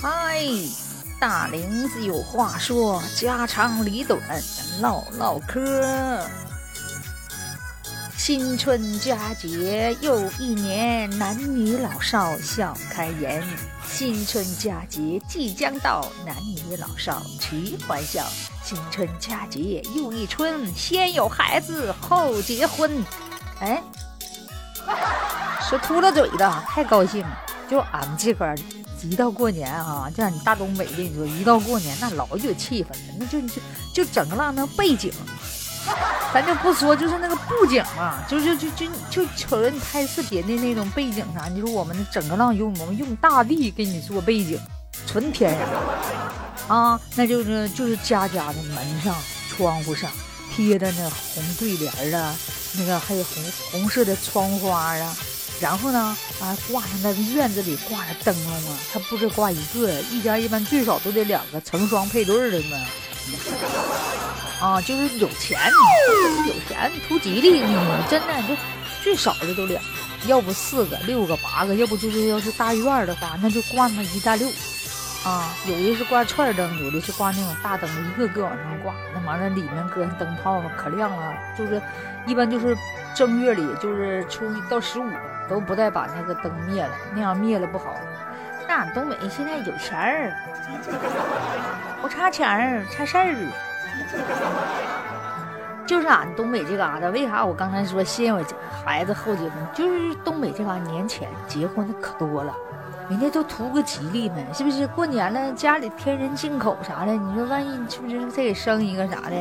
嗨，大玲子有话说，家长里短唠唠嗑。新春佳节又一年，男女老少笑开颜。新春佳节即将到，男女老少齐欢笑。新春佳节又一春，先有孩子后结婚。哎，说秃了嘴的，太高兴了。就俺们这块儿。一到过年啊，就像你大东北的，你说一到过年那老有气氛了，那就就就整个浪那背景，咱就不说，就是那个布景嘛，就就就就就瞅着你拍视频的那种背景啥，你说我们整个浪用我们用大地给你做背景，纯天然啊，那就是就是家家的门上、窗户上贴的那红对联啊，那个还有红红色的窗花啊。然后呢，啊，挂上那个院子里挂着灯笼啊，他不是挂一个，一家一般最少都得两个成双配对的呢。啊，就是有钱，有钱图吉利，真的就最少的都两，要不四个、六个、八个，要不就是要是大院的话，那就挂那一大溜。啊，有的是挂串灯，有的是挂那种大灯，一个个往上挂，那完了里面搁灯泡可亮了，就是一般就是正月里，就是初一到十五。都不带把那个灯灭了，那样灭了不好。那俺东北现在有钱儿，不差钱儿，差事儿。就是俺东北这嘎达，为啥我刚才说先有孩子后结婚？就是东北这嘎年前结婚的可多了。人家都图个吉利嘛，是不是？过年了，家里添人进口啥的，你说万一是不是再给生一个啥的？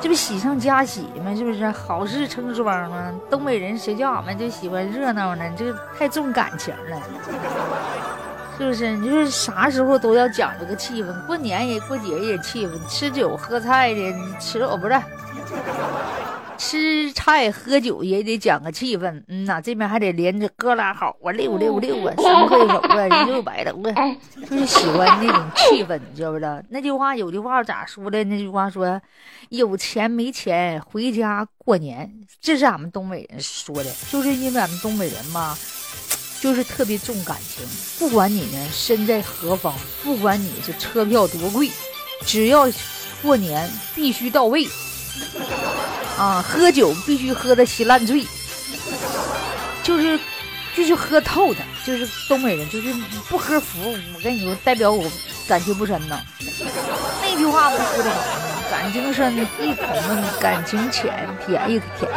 这不喜上加喜吗？是不是？好事成双吗？东北人谁叫俺们就喜欢热闹呢？这太重感情了，是不是？你说啥时候都要讲这个气氛，过年也过节也气氛，吃酒喝菜的，吃我不是。吃菜喝酒也得讲个气氛，嗯呐，这边还得连着哥俩好啊，六六六啊，三块手啊，人六百头啊，就是喜欢那种气氛，你知不知道？那句话有句话咋说的？那句话说，有钱没钱回家过年，这是俺们东北人说的，就是因为俺们东北人嘛，就是特别重感情，不管你呢身在何方，不管你是车票多贵，只要过年必须到位。啊，喝酒必须喝的稀烂醉，就是就是喝透的，就是东北人，就是不喝服。我跟你说，代表我感情不深呐。那句话不说的好吗？感情深，一口闷；感情浅，便宜舔。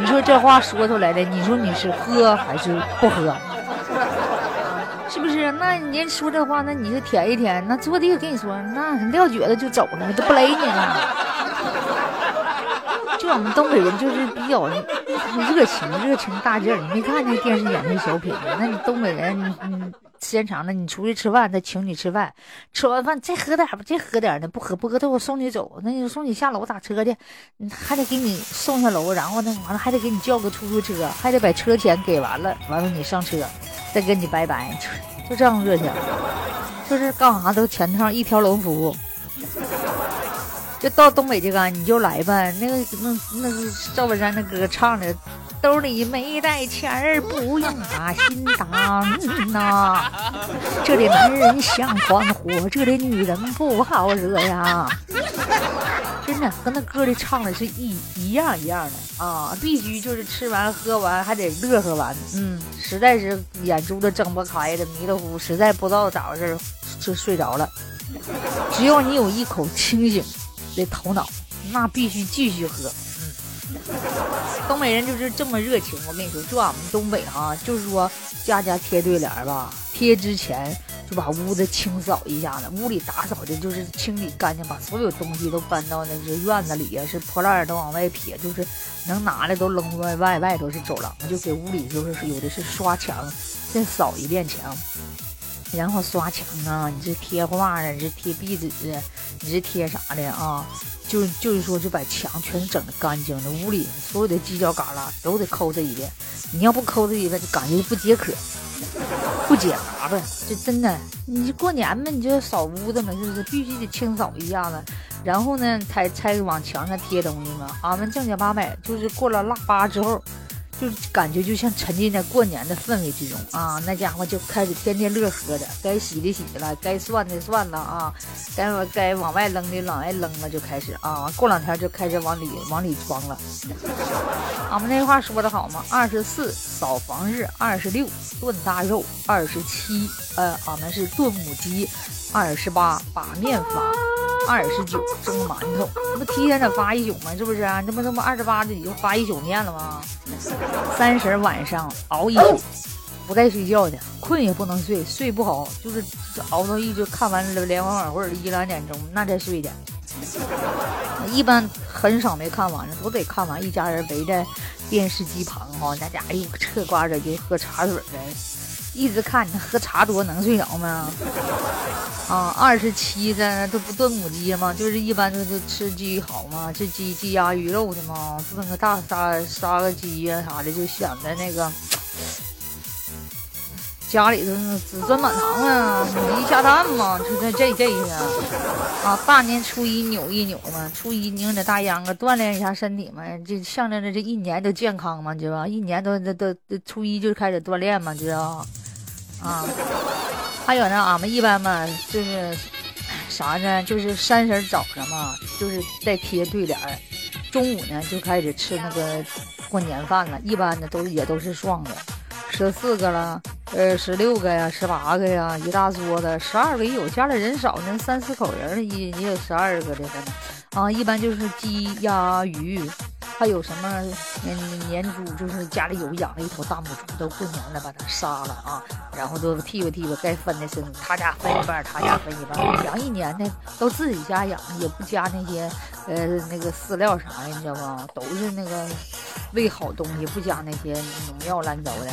你说这话说出来的，你说你是喝还是不喝？是不是？那你说这话，那你就舔一舔，那坐地跟你说，那撂蹶子就走了，都不勒你了。就我们东北人就是比较热情，热情大劲儿。你没看那电视演那小品？那你东北人，你你时间长了，你出去吃饭，他请你吃饭，吃完饭再喝点吧，再喝点呢，不喝不喝，他我送你走。那你送你下楼打车去，还得给你送下楼，然后呢，完了还得给你叫个出租车，还得把车钱给完了，完了你上车，再跟你拜拜，就就这样热情，就是干啥都全套一条龙服务。就到东北这嘎，你就来呗。那个那那个赵本山那歌唱的，兜里没带钱儿，不用把心当呐。这里男人像团火，这里女人不好惹呀。真的和那歌里唱的是一一样一样的啊！必须就是吃完喝完还得乐呵完。嗯，实在是眼珠子睁不开的迷糊糊，实在不知道咋回事就睡着了。只要你有一口清醒。的头脑，那必须继续喝。嗯，东北人就是这么热情。我跟你说，就俺们东北哈，就是说家家贴对联吧，贴之前就把屋子清扫一下子，屋里打扫的就是清理干净，把所有东西都搬到那是院子里呀，是破烂都往外撇，就是能拿的都扔外外外头是走廊，就给屋里就是有的是刷墙，再扫一遍墙。然后刷墙啊，你这贴画啊，你这贴壁纸，你这贴啥的啊？就就是说，就把墙全整的干净的，屋里所有的犄角旮旯都得抠它一遍。你要不抠这一遍，就感觉不解渴，不解麻烦。就真的，你过年嘛，你就扫屋子嘛，是不是？必须得清扫一下子。然后呢，才才往墙上贴东西嘛。俺们正经八百，就是过了腊八之后。就感觉就像沉浸在过年的氛围之中啊！那家伙就开始天天乐呵的，该洗的洗了，该算的算了啊，该该往外扔的往外扔了，就开始啊，过两天就开始往里往里装了。俺们那话说的好嘛，二十四扫房日，二十六炖大肉，二十七呃，俺们是炖母鸡，二十八把面发。二十九蒸馒头，这不提前得发一宿吗？是不是啊？这不这不二十八的就发一宿面了吗？三十晚上熬一宿，不带睡觉的，困也不能睡，睡不好就是熬到一直看完联欢晚会一两点钟那再睡的，一般很少没看完的，都得看完，一家人围在电视机旁哈，那家伙又嗑瓜子就喝茶水的，一直看，你喝茶多能睡着吗？啊，二十七的都不炖母鸡吗？就是一般都是吃鸡好吗？这鸡鸡鸭鱼肉的吗？炖个大杀杀个鸡呀啥的，就显得那个家里头子孙满堂啊，母鸡下蛋嘛，就这这这些啊。大年初一扭一扭嘛，初一拧着大秧歌锻炼一下身体嘛，这象征着这一年都健康嘛，知道吧？一年都都都初一就开始锻炼嘛，知道啊。还有呢，俺们一般嘛，就是啥呢？就是三十早上嘛，就是在贴对联儿，中午呢就开始吃那个过年饭了。一般的都也都是双的，十四个了，呃，十六个呀，十八个呀，一大桌子，十二个也有。家里人少呢，三四口人也也有十二个的啊，一般就是鸡鸭鱼。还有什么年年猪，就是家里有养了一头大母猪，都过年了，把它杀了啊，然后都剃吧剃吧，该分的分，他家分一半，他家分一半，养一年的都自己家养，也不加那些呃那个饲料啥的，你知道吗？都是那个喂好东西，不加那些农药乱糟的，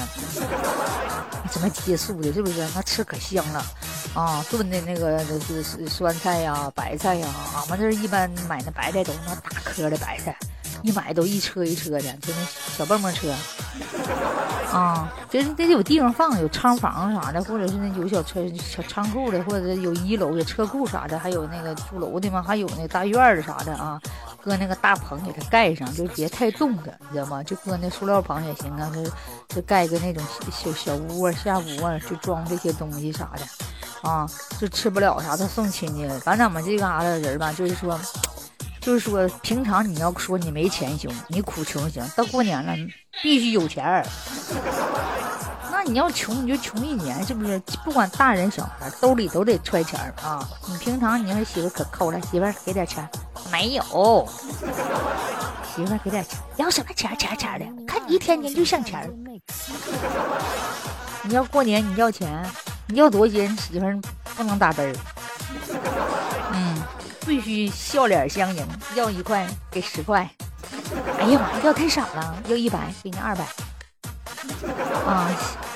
什么激素的，是不是？那吃可香了啊，炖的那个是酸菜呀、白菜呀，俺们这一般买那白菜都是那大颗的白菜。一买都一车一车的，就那小蹦蹦车，啊，就是得有地方放，有仓房啥的，或者是那有小车、小仓库的，或者有一楼有车库啥的，还有那个住楼的嘛，还有那大院的啥的啊，搁那个大棚给它盖上，就别太冻的，你知道吗？就搁那塑料棚也行啊，就就盖个那种小小屋啊、下屋啊，就装这些东西啥的，啊，就吃不了啥的送亲戚。反正咱们这嘎达人吧，就是说。就是说，平常你要说你没钱行，你苦穷行，到过年了必须有钱儿。那你要穷，你就穷一年，是不是？不管大人小孩，兜里都得揣钱儿啊。你平常你说媳妇可抠了，媳妇给点钱没有？媳妇给点钱，要什么钱？钱钱的，看你一天天就像钱儿。你要过年你要钱，你要多些，媳妇不能打嘚儿。必须笑脸相迎，要一块给十块。哎呀妈，要太少了，要一百给你二百。啊，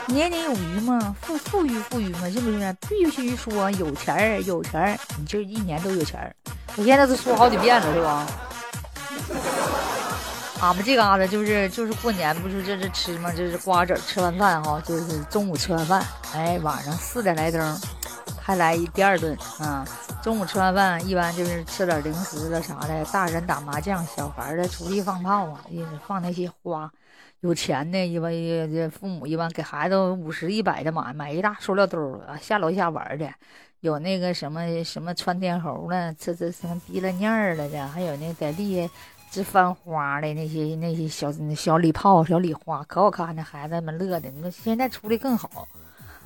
年年有余嘛，富富裕富裕嘛，是不是？必须说有钱儿有钱儿，你就一年都有钱儿。我现在都说好几遍了，是吧？俺们这嘎达就是就是过年不是这是吃嘛？这是瓜子吃完饭哈，就是中午吃完饭，哎，晚上四点来钟还来一第二顿啊。中午吃完饭，一般就是吃点零食了啥的。大人打麻将，小孩的出去放炮啊，放那些花。有钱的，一般这父母一般给孩子五十一百的买，买一大塑料兜啊，下楼下玩的。有那个什么什么窜天猴了，这这什么逼了念儿了的，还有那在地下直翻花的那些那些小小礼炮、小礼花，可好看的，孩子们乐的。你说现在出的更好。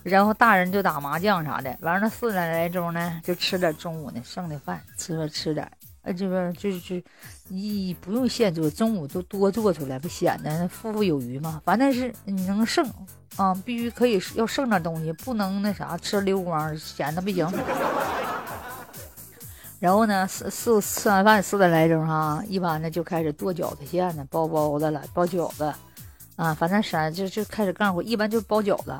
然后大人就打麻将啥的，完了四点来钟呢，就吃点中午的剩的饭，吃吃点，呃，这边就就一不用现做，中午都多做出来，不显得富富有余吗？反正是你能剩啊，必须可以要剩点东西，不能那啥吃溜光，显得不行。然后呢，四四吃完饭四点来钟哈，一般的就开始剁饺子馅呢，包包子了，包饺子，啊，反正啥就就开始干活，一般就包饺子。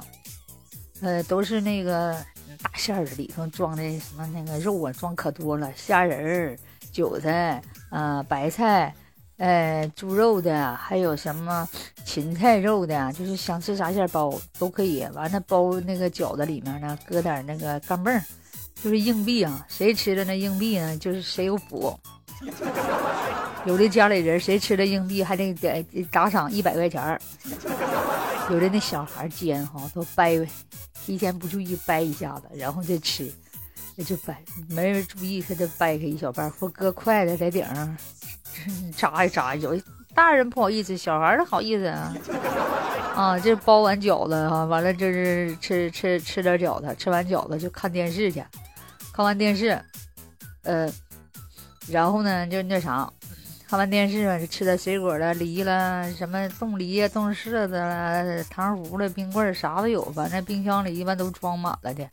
呃，都是那个大馅儿里头装的什么那个肉啊，装可多了，虾仁儿、韭菜啊、白菜，呃，猪肉的，还有什么芹菜肉的，就是想吃啥馅儿包都可以。完了包那个饺子里面呢，搁点那个钢镚儿，就是硬币啊，谁吃的那硬币呢，就是谁有福。有的家里人谁吃了硬币还得给打赏一百块钱儿。有的那小孩尖哈，都掰，提前不注意掰一下子，然后再吃，那就掰，没人注意他就掰开一小半，或搁筷子在顶上扎一扎。有大人不好意思，小孩儿好意思啊。啊，这包完饺子哈，完了这是吃吃吃点饺子，吃完饺子就看电视去，看完电视，呃，然后呢就那啥。看完电视就吃点水果了，梨了，什么冻梨呀、冻柿子了、糖葫芦、冰棍啥都有。反正冰箱里一般都装满了的，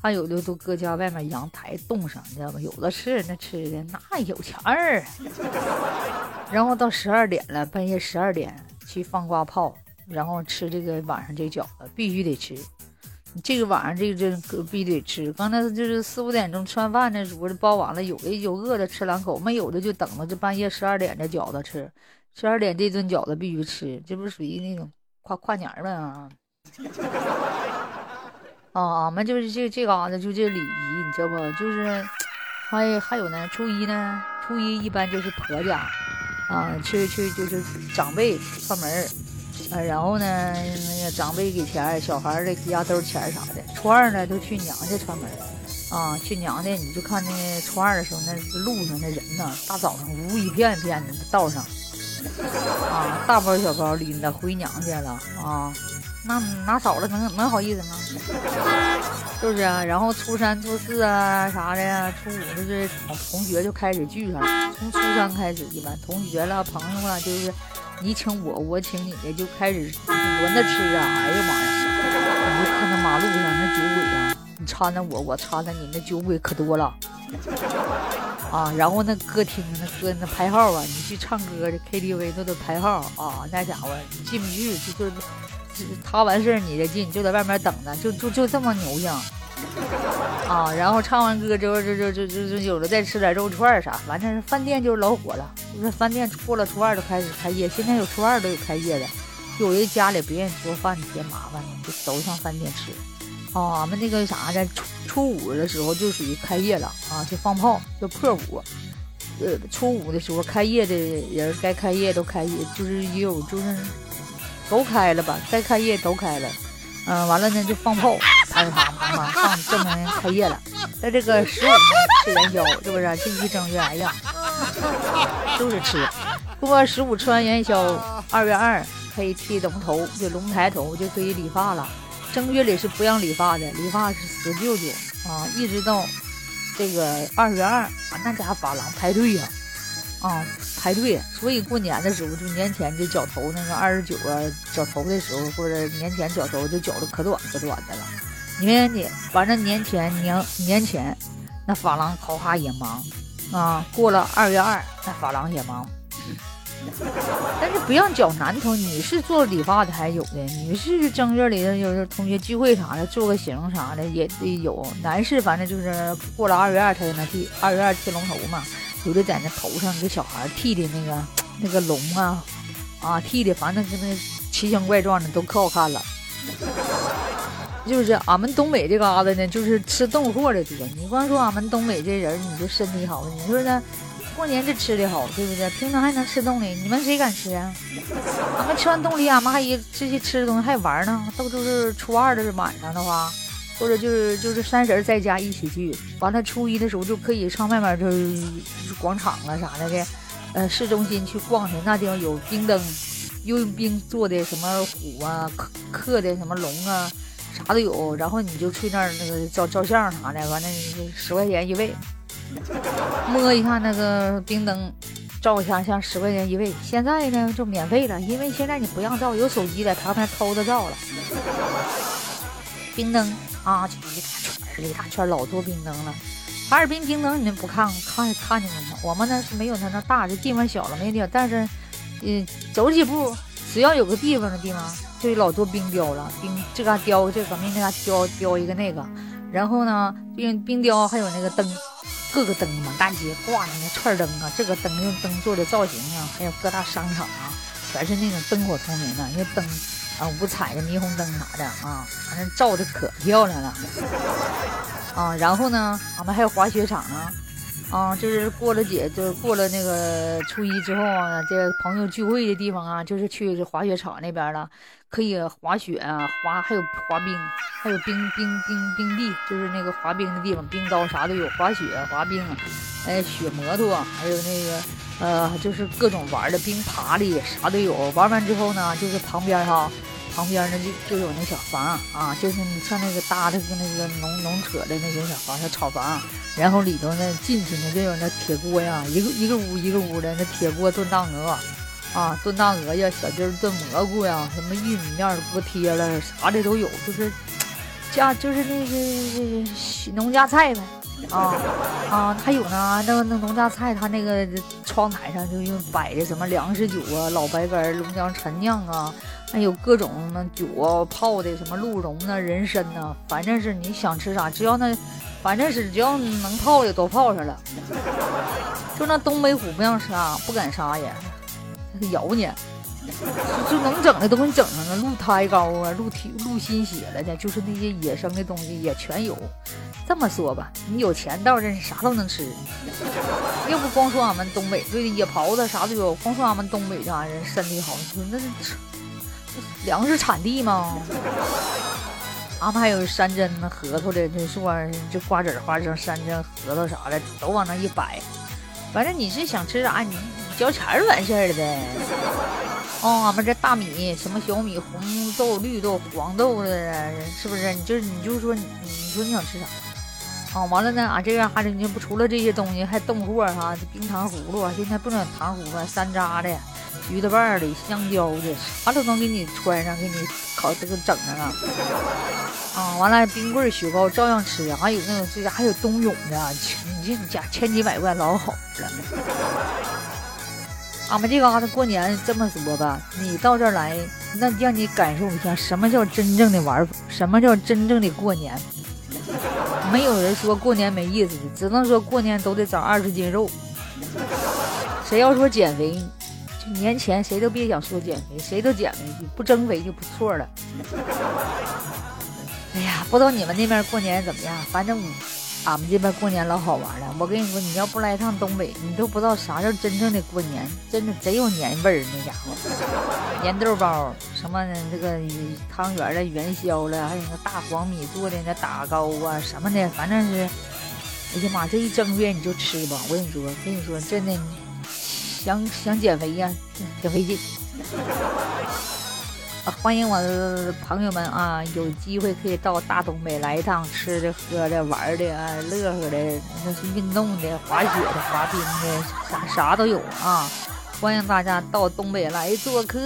还有的都搁家外面阳台冻上，你知道吧？有的是那吃的那有钱儿。然后到十二点了，半夜十二点去放挂炮，然后吃这个晚上这饺子，必须得吃。这个晚上这个这个必须得吃。刚才就是四五点钟吃完饭的时候包完了，有的有饿的吃两口，没有的就等着这半夜十二点的饺子吃。十二点这顿饺子必须吃，这不属于那种跨跨年吗？啊！啊，俺们就是这这嘎达就这礼仪，你知道不？就是还还有呢，初一呢，初一一般就是婆家啊，去去就是长辈串门啊，然后呢，那个长辈给钱，小孩的压兜钱啥的。初二呢，都去娘家串门，啊，去娘家你就看那初二的时候，那路上那人呢，大早上呜一片一片的道上，啊，大包小包拎的回娘家了啊，那拿少了能能好意思吗？是不是啊？然后初三、初四啊啥的，初五就是同学就开始聚上了，从初三开始，一般同学了、朋友了就是。你请我，我请你的，就开始轮着吃啊！哎呀妈呀！你就看那马路上那酒鬼啊，你掺着我，我掺着你，那酒鬼可多了啊！然后那歌厅那歌那排号啊，你去唱歌的 KTV 那都排号啊，那家伙你进不去，就就他完事儿你再进，就在外面等着，就就就这么牛性。啊，然后唱完歌之后，就就就就就有的再吃点肉串啥，反正饭店就老火了。就是饭店过了初二就开始开业，现在有初二都有开业的。有人家里不愿意做饭，嫌麻烦，就都上饭店吃。啊，俺们那个啥呢，初初五的时候就属于开业了啊，就放炮，就破五。呃，初五的时候开业的人该开业都开业，就是也有就是都开了吧，该开业都开了。嗯，完了呢就放炮。啪啪妈，放证明开业了。在这个十五吃元宵，是不是？这一正月哎呀，都是吃。过十五吃完元宵，二月二可以剃龙头，就龙抬头就可以理发了。正月里是不让理发的，理发是死舅舅啊，一直到这个二月二啊，那家发廊排队呀，啊。排队，所以过年的时候就年前就绞头，那个二十九啊绞头的时候，或者年前绞头就绞的可短可短的了。因为你反正年前年年前那发廊好哈也忙啊，过了二月二那发廊也忙。但是不让绞男头，女士做理发的还有的，女士正月里的有同学聚会啥的做个型啥的也得有。男士反正就是过了二月二才能剃，二月二剃龙头嘛。有的在那头上给小孩剃的那个那个龙啊，啊剃的，反正跟那奇形怪状的都可好看了。就是俺们东北这嘎达呢，就是吃冻货的多。你光说俺们东北这人，你就身体好，你说呢？过年这吃的好，对不对？平常还能吃冻梨，你们谁敢吃啊？俺们吃完冻梨，俺们还一这些吃的东西还玩呢。到就是初二的晚上的话。或者就是就是三十在家一起聚，完了初一的时候就可以上外面就是广场了啥的的，呃市中心去逛去，那地方有冰灯，用冰做的什么虎啊，刻刻的什么龙啊，啥都有。然后你就去那儿那个照照相啥的，完了十块钱一位，摸一下那个冰灯，照一下像十块钱一位。现在呢就免费了，因为现在你不让照，有手机在旁边偷着照了。冰灯。啊，就一大圈一大圈老多冰灯了。哈尔滨冰灯你们不看看看见了吗？我们那是没有它那大，这地方小了没地方。但是，嗯，走几步，只要有个地方的地方，就有老多冰雕了。冰这嘎雕这个，明那嘎雕雕一个那个。然后呢，冰冰雕还有那个灯，各个灯满大街挂的那串灯啊，这个灯用灯做的造型啊，还有各大商场啊，全是那种灯火通明的，因为灯。啊，五彩的霓虹灯啥的啊，反正照的可漂亮了啊。然后呢，俺们还有滑雪场啊，啊，就是过了节，就是过了那个初一之后啊，这朋友聚会的地方啊，就是去滑雪场那边了，可以滑雪啊，滑还有滑冰，还有冰冰冰冰地，就是那个滑冰的地方，冰刀啥都有，滑雪、滑冰，哎，雪摩托，还有那个呃，就是各种玩的冰爬犁，啥都有。玩完之后呢，就是旁边哈。旁边呢就就有那小房啊，就是你像那个搭的跟那个农农扯的那种小房小草房，然后里头呢进去呢就有那铁锅呀，一个一个屋一个屋的那铁锅炖大鹅，啊炖大鹅呀，小鸡炖蘑菇呀，什么玉米面锅贴了啥的都有，就是家就是那个农家菜呗，啊啊还有呢，那那农家菜他那个窗台上就用摆的什么粮食酒啊，老白干、龙江陈酿啊。还有各种那酒啊，泡的什么鹿茸啊、人参呐，反正是你想吃啥，只要那，反正是只要能泡的都泡上了。就那东北虎不让杀，不敢杀也，咬你，就就能整的都给你整上了。鹿胎膏啊，鹿体鹿心血了的，就是那些野生的东西也全有。这么说吧，你有钱倒是啥都能吃。要不光说俺们东北，对野狍子啥都有，光说俺们东北家人身体好，那是。粮食产地吗？俺们还有山珍呢、核桃的，那说就瓜子、花生、山珍、核桃啥的，都往那一摆。反正你是想吃啥，你交钱就完事儿了呗。哦，俺们这大米，什么小米、红豆、绿豆、黄豆的，是不是？你就是你就说你你说你想吃啥？啊，完了呢，俺这边还是你不除了这些东西，还冻货哈，冰糖葫芦，现在不能糖葫芦，山楂的。橘子瓣的、香蕉的，啥都能给你穿上，给你烤这个整上啊！啊，完了，冰棍、雪糕照样吃，还有那种这家还有冬泳的，你这家千奇百怪老好了。俺们这嘎达过年这么说吧，你到这儿来，那让你感受一下什么叫真正的玩法，什么叫真正的过年。没有人说过年没意思的，只能说过年都得长二十斤肉。谁要说减肥？就年前谁都别想说减肥，谁都减肥去，不增肥就不错了。哎呀，不知道你们那边过年怎么样？反正俺们这边过年老好玩了。我跟你说，你要不来趟东北，你都不知道啥叫真正的过年，真的贼有年味儿。那家伙，年豆包，什么这个汤圆的元宵了，还有那大黄米做的那打糕啊什么的，反正是，哎呀妈，这一正月你就吃吧。我跟你说，跟你说真的。想想减肥呀，挺费劲。欢迎我的朋友们啊，有机会可以到大东北来一趟，吃的、喝的、玩的啊，乐呵的，那是运动的、滑雪的、滑冰的，啥啥都有啊！欢迎大家到东北来做客。